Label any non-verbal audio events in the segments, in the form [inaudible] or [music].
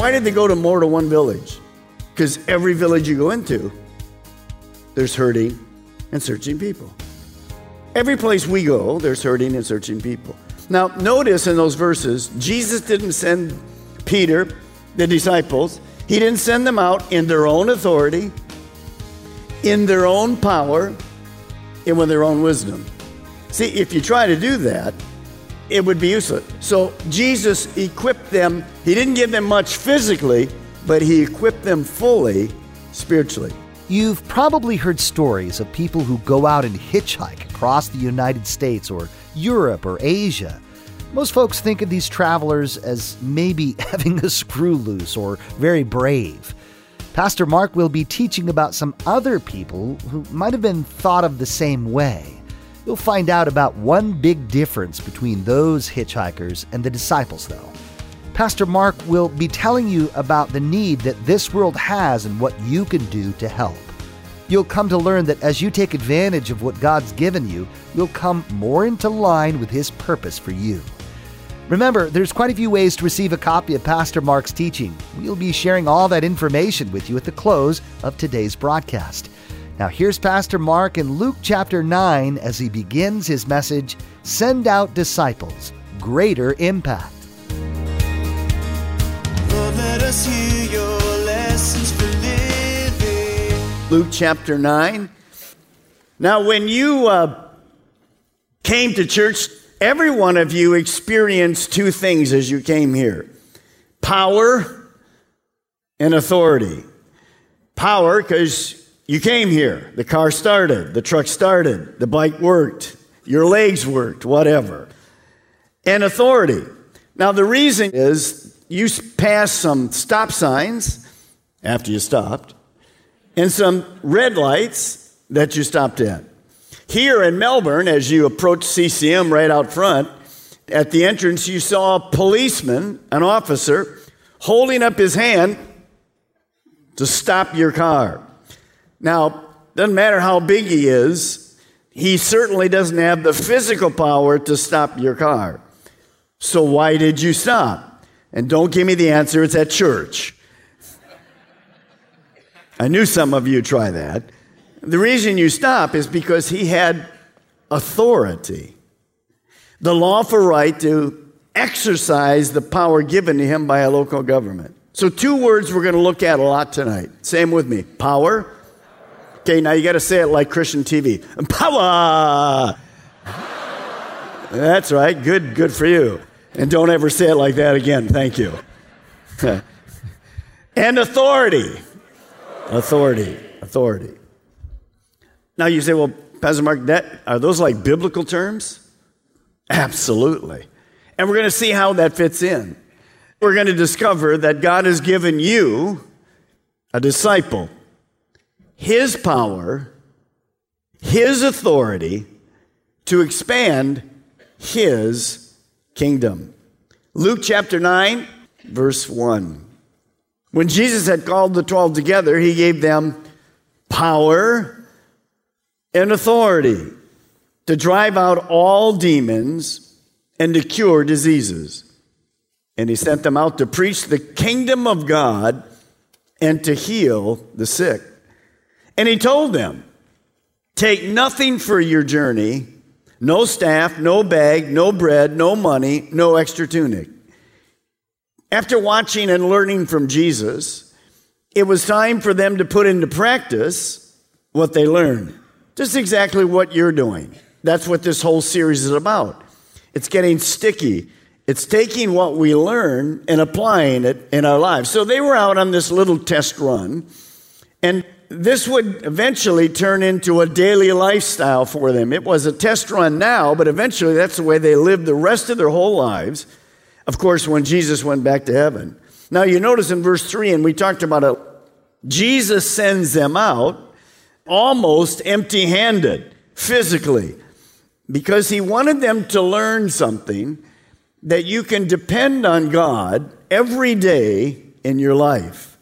Why did they go to more to one village? Because every village you go into, there's hurting and searching people. Every place we go, there's hurting and searching people. Now, notice in those verses, Jesus didn't send Peter, the disciples, he didn't send them out in their own authority, in their own power, and with their own wisdom. See, if you try to do that, it would be useless. So Jesus equipped them. He didn't give them much physically, but he equipped them fully spiritually. You've probably heard stories of people who go out and hitchhike across the United States or Europe or Asia. Most folks think of these travelers as maybe [laughs] having a screw loose or very brave. Pastor Mark will be teaching about some other people who might have been thought of the same way. You'll find out about one big difference between those hitchhikers and the disciples, though. Pastor Mark will be telling you about the need that this world has and what you can do to help. You'll come to learn that as you take advantage of what God's given you, you'll come more into line with His purpose for you. Remember, there's quite a few ways to receive a copy of Pastor Mark's teaching. We'll be sharing all that information with you at the close of today's broadcast. Now, here's Pastor Mark in Luke chapter 9 as he begins his message Send Out Disciples, Greater Impact. Lord, let us hear your lessons for living. Luke chapter 9. Now, when you uh, came to church, every one of you experienced two things as you came here power and authority. Power, because you came here, the car started, the truck started, the bike worked, your legs worked, whatever. And authority. Now, the reason is you passed some stop signs after you stopped and some red lights that you stopped at. Here in Melbourne, as you approach CCM right out front, at the entrance, you saw a policeman, an officer, holding up his hand to stop your car. Now, doesn't matter how big he is, he certainly doesn't have the physical power to stop your car. So why did you stop? And don't give me the answer, it's at church. I knew some of you try that. The reason you stop is because he had authority, the lawful right to exercise the power given to him by a local government. So, two words we're going to look at a lot tonight. Same with me power. Okay, now you got to say it like Christian TV. Power! That's right. Good, good for you. And don't ever say it like that again. Thank you. [laughs] and authority. Authority. Authority. Now you say, well, Pastor Mark, that, are those like biblical terms? Absolutely. And we're going to see how that fits in. We're going to discover that God has given you, a disciple, his power, his authority to expand his kingdom. Luke chapter 9, verse 1. When Jesus had called the 12 together, he gave them power and authority to drive out all demons and to cure diseases. And he sent them out to preach the kingdom of God and to heal the sick. And he told them, Take nothing for your journey no staff, no bag, no bread, no money, no extra tunic. After watching and learning from Jesus, it was time for them to put into practice what they learned. Just exactly what you're doing. That's what this whole series is about. It's getting sticky, It's taking what we learn and applying it in our lives. So they were out on this little test run, and this would eventually turn into a daily lifestyle for them. It was a test run now, but eventually that's the way they lived the rest of their whole lives. Of course, when Jesus went back to heaven. Now, you notice in verse 3, and we talked about it, Jesus sends them out almost empty handed, physically, because he wanted them to learn something that you can depend on God every day in your life.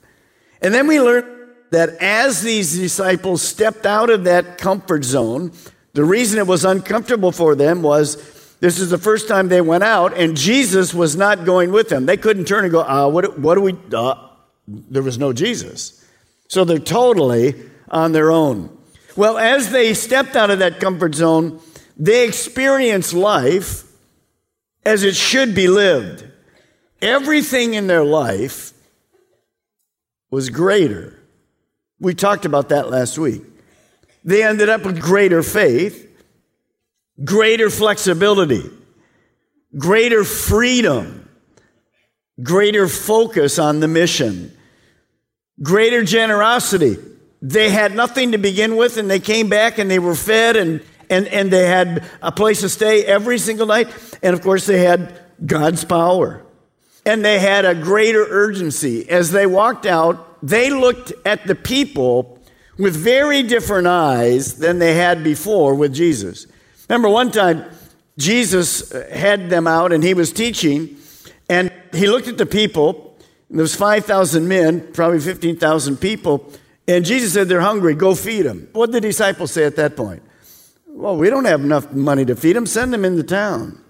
And then we learn that as these disciples stepped out of that comfort zone, the reason it was uncomfortable for them was this is the first time they went out, and Jesus was not going with them. They couldn't turn and go, uh, what, what do we, uh, there was no Jesus. So they're totally on their own. Well, as they stepped out of that comfort zone, they experienced life as it should be lived. Everything in their life was greater. We talked about that last week. They ended up with greater faith, greater flexibility, greater freedom, greater focus on the mission, greater generosity. They had nothing to begin with, and they came back and they were fed and, and, and they had a place to stay every single night. And of course, they had God's power. And they had a greater urgency. As they walked out, they looked at the people with very different eyes than they had before with Jesus. Remember, one time, Jesus had them out and he was teaching, and he looked at the people. There was 5,000 men, probably 15,000 people, and Jesus said, They're hungry, go feed them. What did the disciples say at that point? Well, we don't have enough money to feed them, send them into town.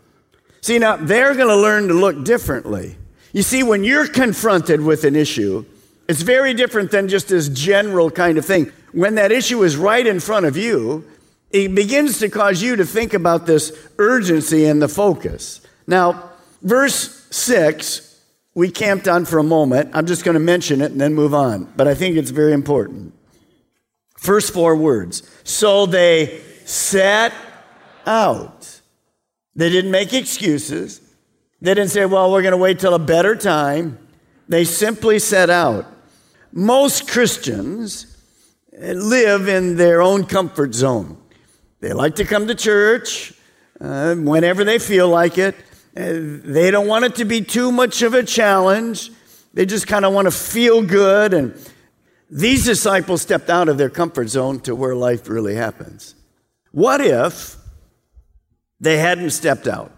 See, now they're going to learn to look differently. You see, when you're confronted with an issue, it's very different than just this general kind of thing. When that issue is right in front of you, it begins to cause you to think about this urgency and the focus. Now, verse 6, we camped on for a moment. I'm just going to mention it and then move on, but I think it's very important. First four words. So they set out. They didn't make excuses. They didn't say, well, we're going to wait till a better time. They simply set out. Most Christians live in their own comfort zone. They like to come to church uh, whenever they feel like it. Uh, they don't want it to be too much of a challenge. They just kind of want to feel good. And these disciples stepped out of their comfort zone to where life really happens. What if they hadn't stepped out?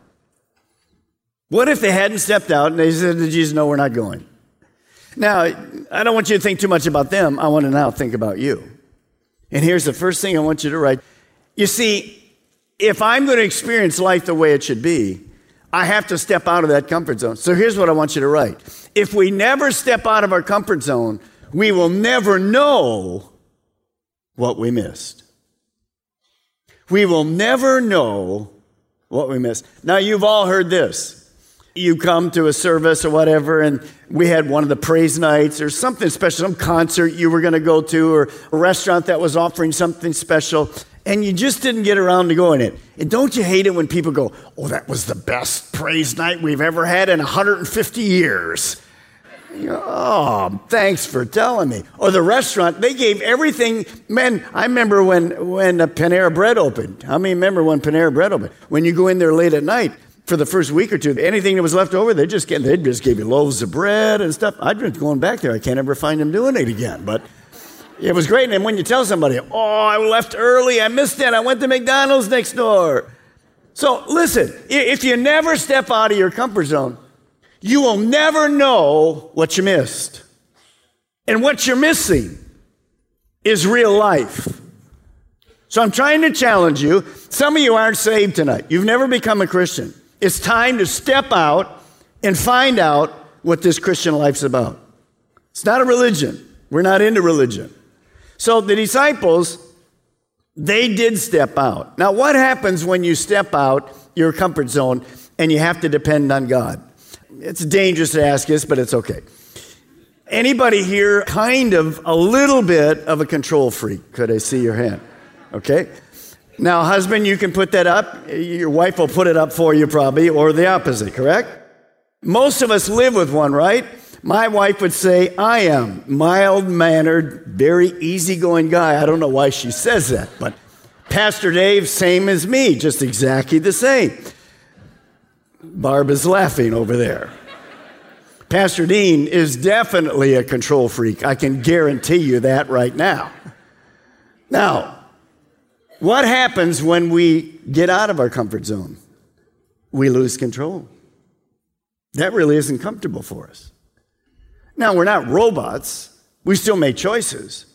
What if they hadn't stepped out and they said to Jesus, No, we're not going? Now, I don't want you to think too much about them. I want to now think about you. And here's the first thing I want you to write. You see, if I'm going to experience life the way it should be, I have to step out of that comfort zone. So here's what I want you to write. If we never step out of our comfort zone, we will never know what we missed. We will never know what we missed. Now, you've all heard this you come to a service or whatever, and we had one of the praise nights or something special, some concert you were going to go to, or a restaurant that was offering something special, and you just didn't get around to going it. And don't you hate it when people go, Oh, that was the best praise night we've ever had in 150 years? Oh, thanks for telling me. Or the restaurant, they gave everything. Man, I remember when, when Panera Bread opened. How many remember when Panera Bread opened? When you go in there late at night, for the first week or two, anything that was left over, they just get, they just gave you loaves of bread and stuff. I'd been going back there. I can't ever find them doing it again, but it was great. And when you tell somebody, "Oh, I left early. I missed it. I went to McDonald's next door." So listen, if you never step out of your comfort zone, you will never know what you missed. And what you're missing is real life. So I'm trying to challenge you. Some of you aren't saved tonight. You've never become a Christian. It's time to step out and find out what this Christian life's about. It's not a religion. We're not into religion. So the disciples, they did step out. Now, what happens when you step out your comfort zone and you have to depend on God? It's dangerous to ask this, but it's okay. Anybody here kind of a little bit of a control freak? Could I see your hand? Okay. Now, husband, you can put that up. Your wife will put it up for you, probably, or the opposite, correct? Most of us live with one, right? My wife would say, I am mild mannered, very easygoing guy. I don't know why she says that, but Pastor Dave, same as me, just exactly the same. Barb is laughing over there. Pastor Dean is definitely a control freak. I can guarantee you that right now. Now, what happens when we get out of our comfort zone? We lose control. That really isn't comfortable for us. Now, we're not robots, we still make choices.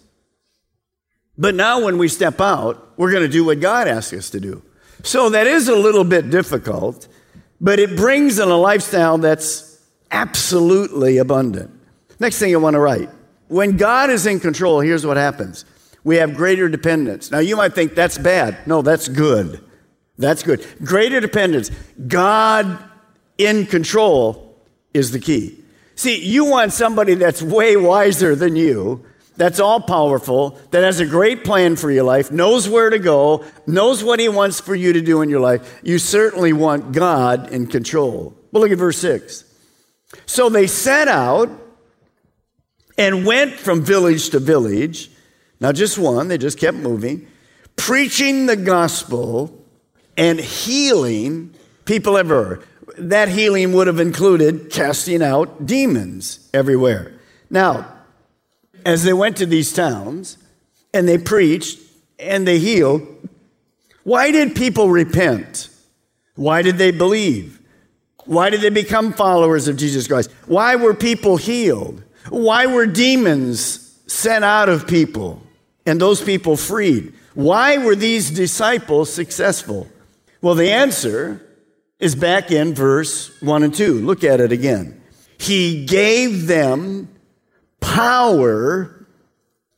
But now, when we step out, we're going to do what God asks us to do. So, that is a little bit difficult, but it brings in a lifestyle that's absolutely abundant. Next thing you want to write when God is in control, here's what happens we have greater dependence. Now, you might think that's bad. No, that's good. That's good. Greater dependence. God in control is the key. See, you want somebody that's way wiser than you, that's all powerful, that has a great plan for your life, knows where to go, knows what he wants for you to do in your life. You certainly want God in control. Well, look at verse 6. So they set out and went from village to village not just one, they just kept moving, preaching the gospel and healing people everywhere. That healing would have included casting out demons everywhere. Now, as they went to these towns and they preached and they healed, why did people repent? Why did they believe? Why did they become followers of Jesus Christ? Why were people healed? Why were demons sent out of people? And those people freed. Why were these disciples successful? Well, the answer is back in verse 1 and 2. Look at it again. He gave them power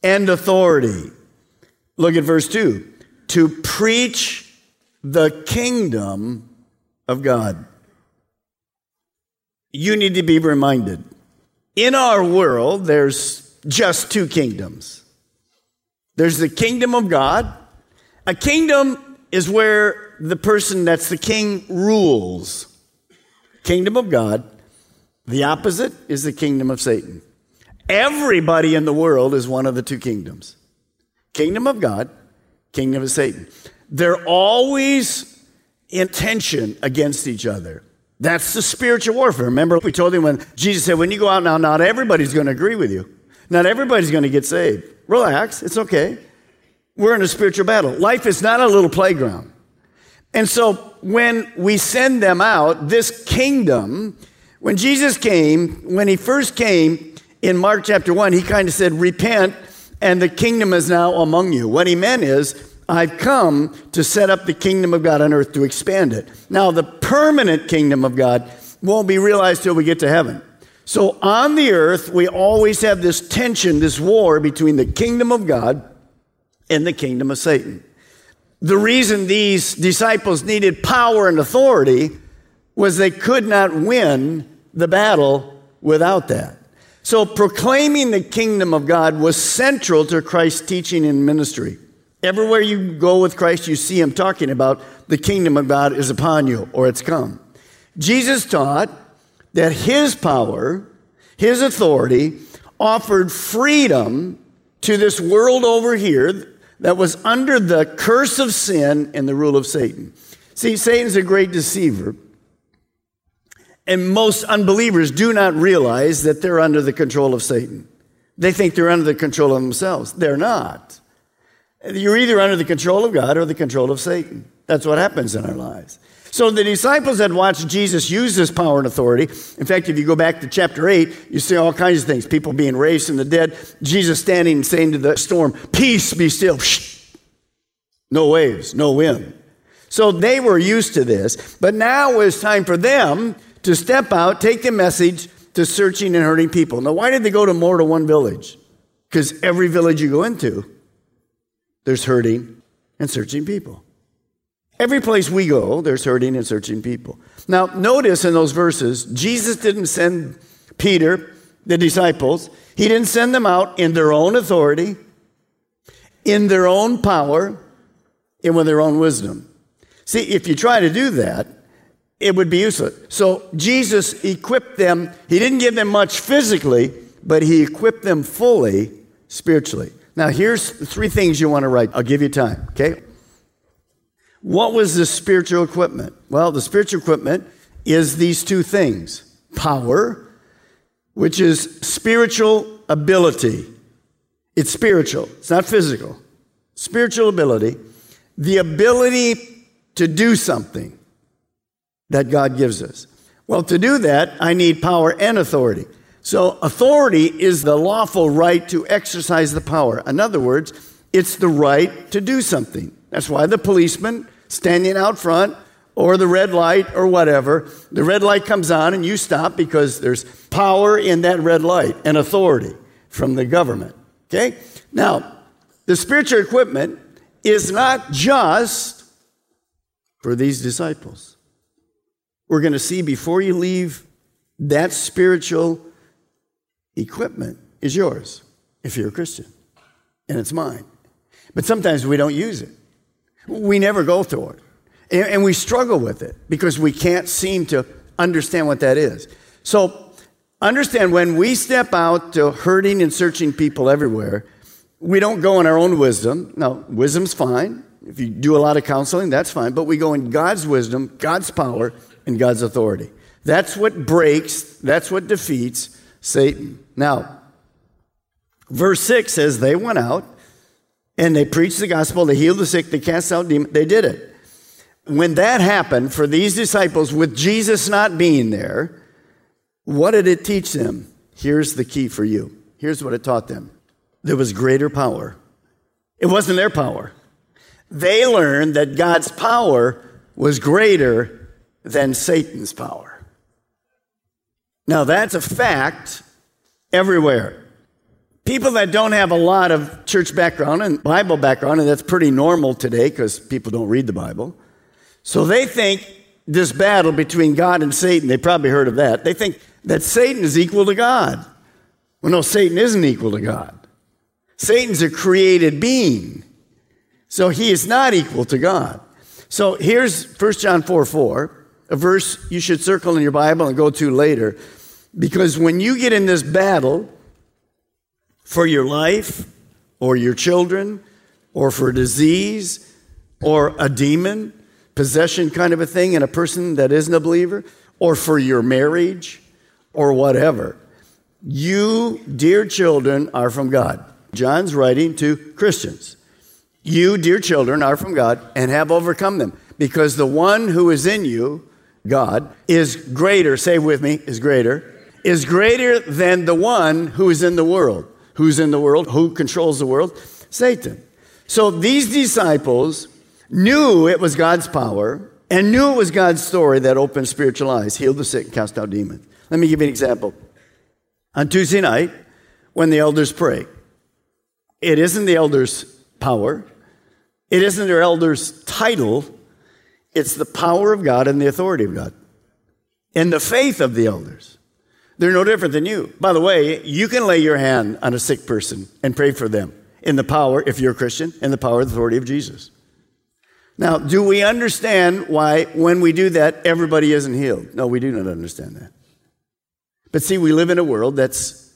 and authority. Look at verse 2 to preach the kingdom of God. You need to be reminded in our world, there's just two kingdoms there's the kingdom of God. A kingdom is where the person that's the king rules. Kingdom of God. The opposite is the kingdom of Satan. Everybody in the world is one of the two kingdoms kingdom of God, kingdom of Satan. They're always in tension against each other. That's the spiritual warfare. Remember, we told him when Jesus said, when you go out now, not everybody's going to agree with you. Not everybody's going to get saved. Relax, it's okay. We're in a spiritual battle. Life is not a little playground. And so when we send them out, this kingdom, when Jesus came, when he first came in Mark chapter 1, he kind of said, Repent, and the kingdom is now among you. What he meant is, I've come to set up the kingdom of God on earth to expand it. Now, the permanent kingdom of God won't be realized till we get to heaven. So on the earth, we always have this tension, this war between the kingdom of God and the kingdom of Satan. The reason these disciples needed power and authority was they could not win the battle without that. So proclaiming the kingdom of God was central to Christ's teaching and ministry. Everywhere you go with Christ, you see him talking about the kingdom of God is upon you or it's come. Jesus taught that his power, his authority, offered freedom to this world over here that was under the curse of sin and the rule of Satan. See, Satan's a great deceiver. And most unbelievers do not realize that they're under the control of Satan. They think they're under the control of themselves. They're not. You're either under the control of God or the control of Satan. That's what happens in our lives. So the disciples had watched Jesus use this power and authority. In fact, if you go back to chapter 8, you see all kinds of things people being raised from the dead, Jesus standing and saying to the storm, Peace, be still. No waves, no wind. So they were used to this, but now it was time for them to step out, take the message to searching and hurting people. Now, why did they go to more than one village? Because every village you go into, there's hurting and searching people. Every place we go, there's hurting and searching people. Now, notice in those verses, Jesus didn't send Peter, the disciples, he didn't send them out in their own authority, in their own power, and with their own wisdom. See, if you try to do that, it would be useless. So Jesus equipped them. He didn't give them much physically, but he equipped them fully spiritually. Now, here's three things you want to write. I'll give you time, okay? What was the spiritual equipment? Well, the spiritual equipment is these two things power, which is spiritual ability. It's spiritual, it's not physical. Spiritual ability, the ability to do something that God gives us. Well, to do that, I need power and authority. So, authority is the lawful right to exercise the power. In other words, it's the right to do something. That's why the policeman standing out front or the red light or whatever, the red light comes on and you stop because there's power in that red light and authority from the government. Okay? Now, the spiritual equipment is not just for these disciples. We're going to see before you leave that spiritual equipment is yours if you're a Christian, and it's mine. But sometimes we don't use it. We never go through it. And, we struggle with it because we can't seem to understand what that is. So, understand when we step out to hurting and searching people everywhere, we don't go in our own wisdom. Now, wisdom's fine. If you do a lot of counseling, that's fine. But we go in God's wisdom, God's power, and God's authority. That's what breaks, that's what defeats Satan. Now, verse 6 says they went out and they preached the gospel, they healed the sick, they cast out demons, they did it. When that happened for these disciples, with Jesus not being there, what did it teach them? Here's the key for you. Here's what it taught them there was greater power. It wasn't their power. They learned that God's power was greater than Satan's power. Now, that's a fact everywhere. People that don't have a lot of church background and Bible background, and that's pretty normal today because people don't read the Bible. So they think this battle between God and Satan, they probably heard of that. They think that Satan is equal to God. Well, no, Satan isn't equal to God. Satan's a created being. So he is not equal to God. So here's 1 John 4 4, a verse you should circle in your Bible and go to later. Because when you get in this battle for your life or your children or for disease or a demon, possession kind of a thing in a person that isn't a believer, or for your marriage or whatever, you, dear children, are from God. John's writing to Christians. You, dear children, are from God and have overcome them because the one who is in you, God, is greater, say with me, is greater is greater than the one who is in the world. Who's in the world? Who controls the world? Satan. So these disciples knew it was God's power and knew it was God's story that opened spiritual eyes, healed the sick, and cast out demons. Let me give you an example. On Tuesday night, when the elders pray, it isn't the elders' power, it isn't their elders' title, it's the power of God and the authority of God and the faith of the elders. They're no different than you. By the way, you can lay your hand on a sick person and pray for them in the power, if you're a Christian, in the power and authority of Jesus. Now, do we understand why when we do that, everybody isn't healed? No, we do not understand that. But see, we live in a world that's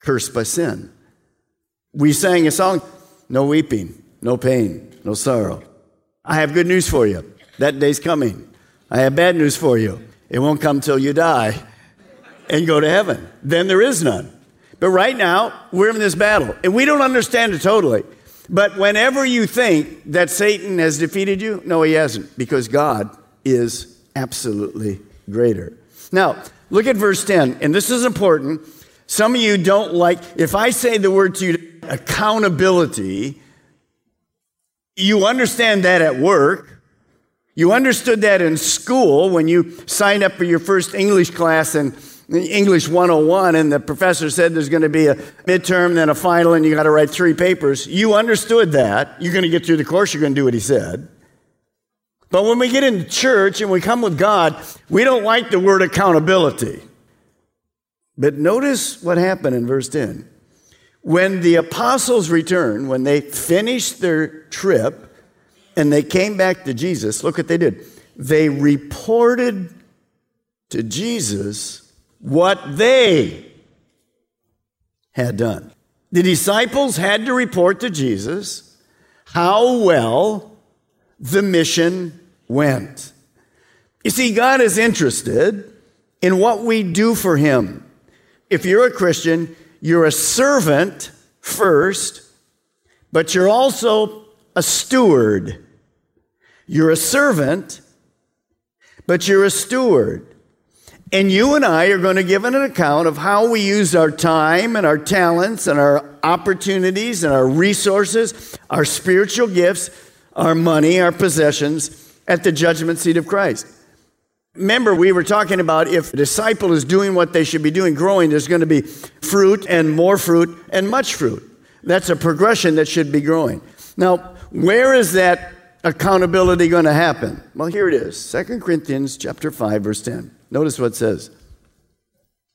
cursed by sin. We sang a song, no weeping, no pain, no sorrow. I have good news for you. That day's coming. I have bad news for you. It won't come till you die and go to heaven. Then there is none. But right now, we're in this battle, and we don't understand it totally. But whenever you think that Satan has defeated you, no, he hasn't, because God is absolutely greater. Now, look at verse 10, and this is important. Some of you don't like, if I say the word to you, accountability, you understand that at work. You understood that in school when you signed up for your first English class and English 101 and the professor said there's going to be a midterm, then a final, and you got to write three papers. You understood that. You're going to get through the course, you're going to do what he said. But when we get into church and we come with God, we don't like the word accountability. But notice what happened in verse 10. When the apostles returned, when they finished their trip and they came back to Jesus, look what they did. they reported to Jesus what they had done. The disciples had to report to Jesus how well the mission went. You see, God is interested in what we do for Him. If you're a Christian, you're a servant first, but you're also a steward. You're a servant, but you're a steward. And you and I are going to give an account of how we use our time and our talents and our opportunities and our resources, our spiritual gifts, our money, our possessions at the judgment seat of Christ. Remember, we were talking about if a disciple is doing what they should be doing, growing, there's going to be fruit and more fruit and much fruit. That's a progression that should be growing. Now, where is that accountability going to happen? Well, here it is. 2 Corinthians chapter 5 verse 10. Notice what it says.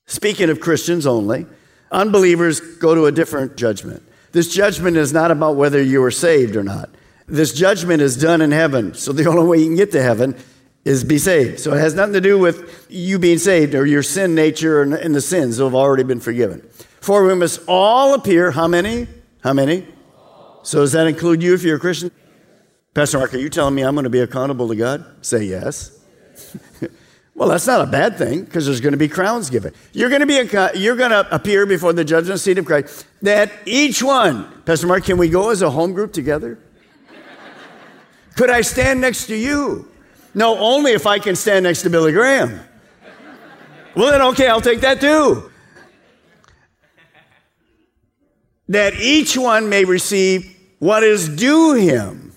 Speaking of Christians only, unbelievers go to a different judgment. This judgment is not about whether you are saved or not. This judgment is done in heaven. So the [laughs] only way you can get to heaven is be saved. So it has nothing to do with you being saved or your sin nature and the sins that have already been forgiven. For we must all appear, how many? How many? So does that include you if you're a Christian? Pastor Mark, are you telling me I'm going to be accountable to God? Say yes. [laughs] well, that's not a bad thing because there's going to be crowns given. You're going to be a, you're going to appear before the judgment seat of Christ. That each one, Pastor Mark, can we go as a home group together? Could I stand next to you? No, only if I can stand next to Billy Graham. Well, then, okay, I'll take that too. That each one may receive what is due him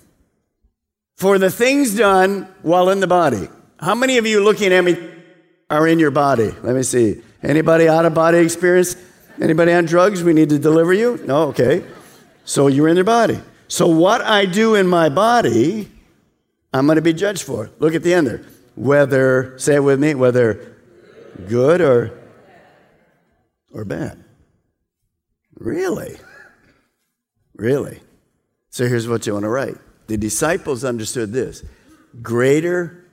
for the things done while in the body. How many of you looking at me are in your body? Let me see. Anybody out of body experience? Anybody on drugs? We need to deliver you? No? Okay. So you're in your body. So what I do in my body I'm going to be judged for. Look at the end there. Whether, say it with me, whether good or, or bad. Really? Really? So here's what you want to write. The disciples understood this greater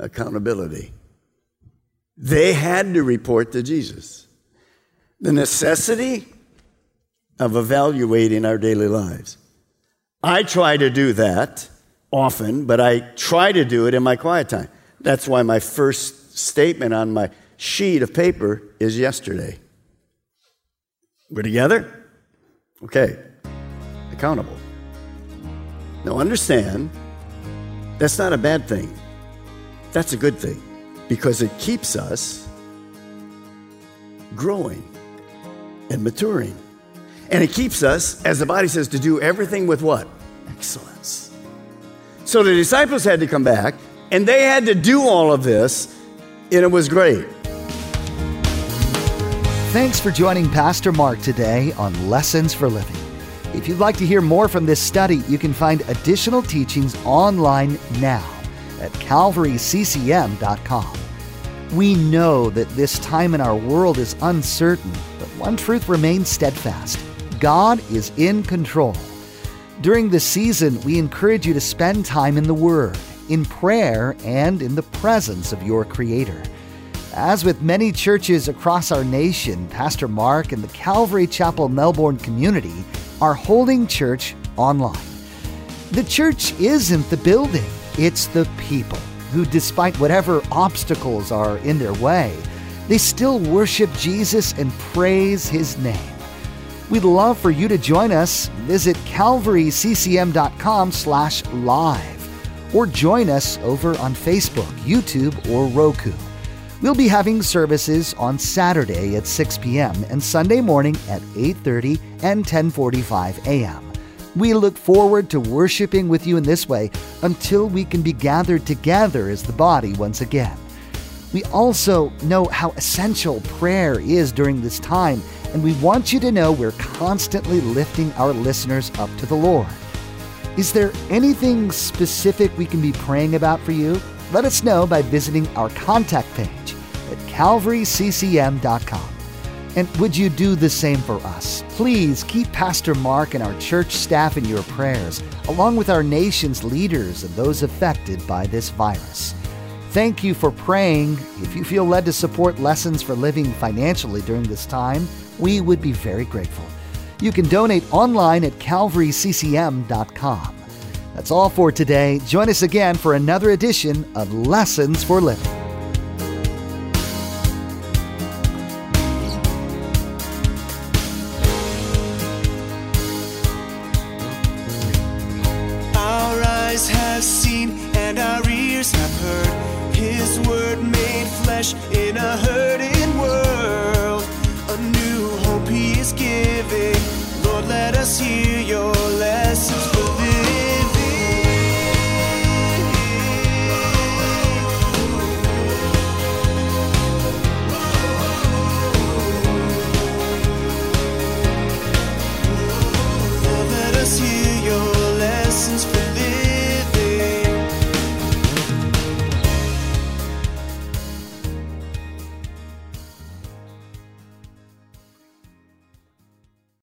accountability. They had to report to Jesus. The necessity of evaluating our daily lives. I try to do that often, but I try to do it in my quiet time. That's why my first statement on my sheet of paper is yesterday. We're together? Okay. Accountable. Now understand, that's not a bad thing. That's a good thing because it keeps us growing and maturing. And it keeps us, as the body says, to do everything with what? Excellence. So the disciples had to come back, and they had to do all of this, and it was great. Thanks for joining Pastor Mark today on Lessons for Living. If you'd like to hear more from this study, you can find additional teachings online now at calvaryccm.com. We know that this time in our world is uncertain, but one truth remains steadfast God is in control. During this season, we encourage you to spend time in the Word, in prayer, and in the presence of your Creator. As with many churches across our nation, Pastor Mark and the Calvary Chapel Melbourne community are holding church online. The church isn't the building, it's the people who, despite whatever obstacles are in their way, they still worship Jesus and praise His name. We'd love for you to join us. Visit calvaryccm.com slash live or join us over on Facebook, YouTube, or Roku. We'll be having services on Saturday at 6 p.m. and Sunday morning at 8:30 and 10:45 a.m. We look forward to worshiping with you in this way until we can be gathered together as the body once again. We also know how essential prayer is during this time and we want you to know we're constantly lifting our listeners up to the Lord. Is there anything specific we can be praying about for you? Let us know by visiting our contact page at calvaryccm.com. And would you do the same for us? Please keep Pastor Mark and our church staff in your prayers, along with our nation's leaders and those affected by this virus. Thank you for praying. If you feel led to support Lessons for Living financially during this time, we would be very grateful. You can donate online at calvaryccm.com. That's all for today. Join us again for another edition of Lessons for Living. Flesh in a herd